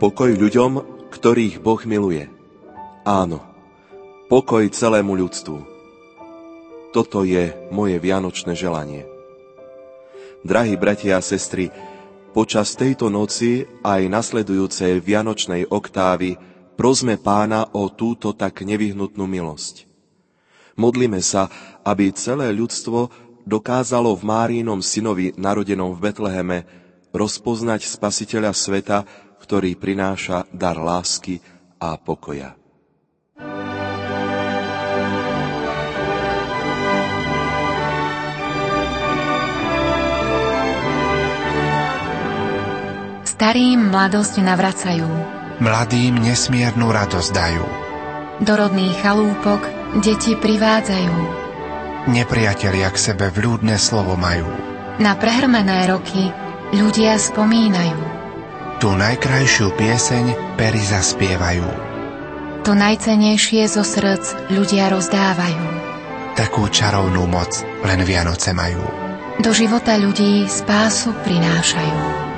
Pokoj ľuďom, ktorých Boh miluje. Áno, pokoj celému ľudstvu. Toto je moje vianočné želanie. Drahí bratia a sestry, počas tejto noci aj nasledujúcej vianočnej oktávy prosme pána o túto tak nevyhnutnú milosť. Modlíme sa, aby celé ľudstvo dokázalo v Márínom synovi narodenom v Betleheme rozpoznať spasiteľa sveta, ktorý prináša dar lásky a pokoja. Starým mladosť navracajú. Mladým nesmiernu radosť dajú. Do rodných chalúpok deti privádzajú. Nepriatelia k sebe vľúdne slovo majú. Na prehrmené roky ľudia spomínajú. Tu najkrajšiu pieseň pery zaspievajú. To najcenejšie zo srdc ľudia rozdávajú. Takú čarovnú moc len Vianoce majú. Do života ľudí spásu prinášajú.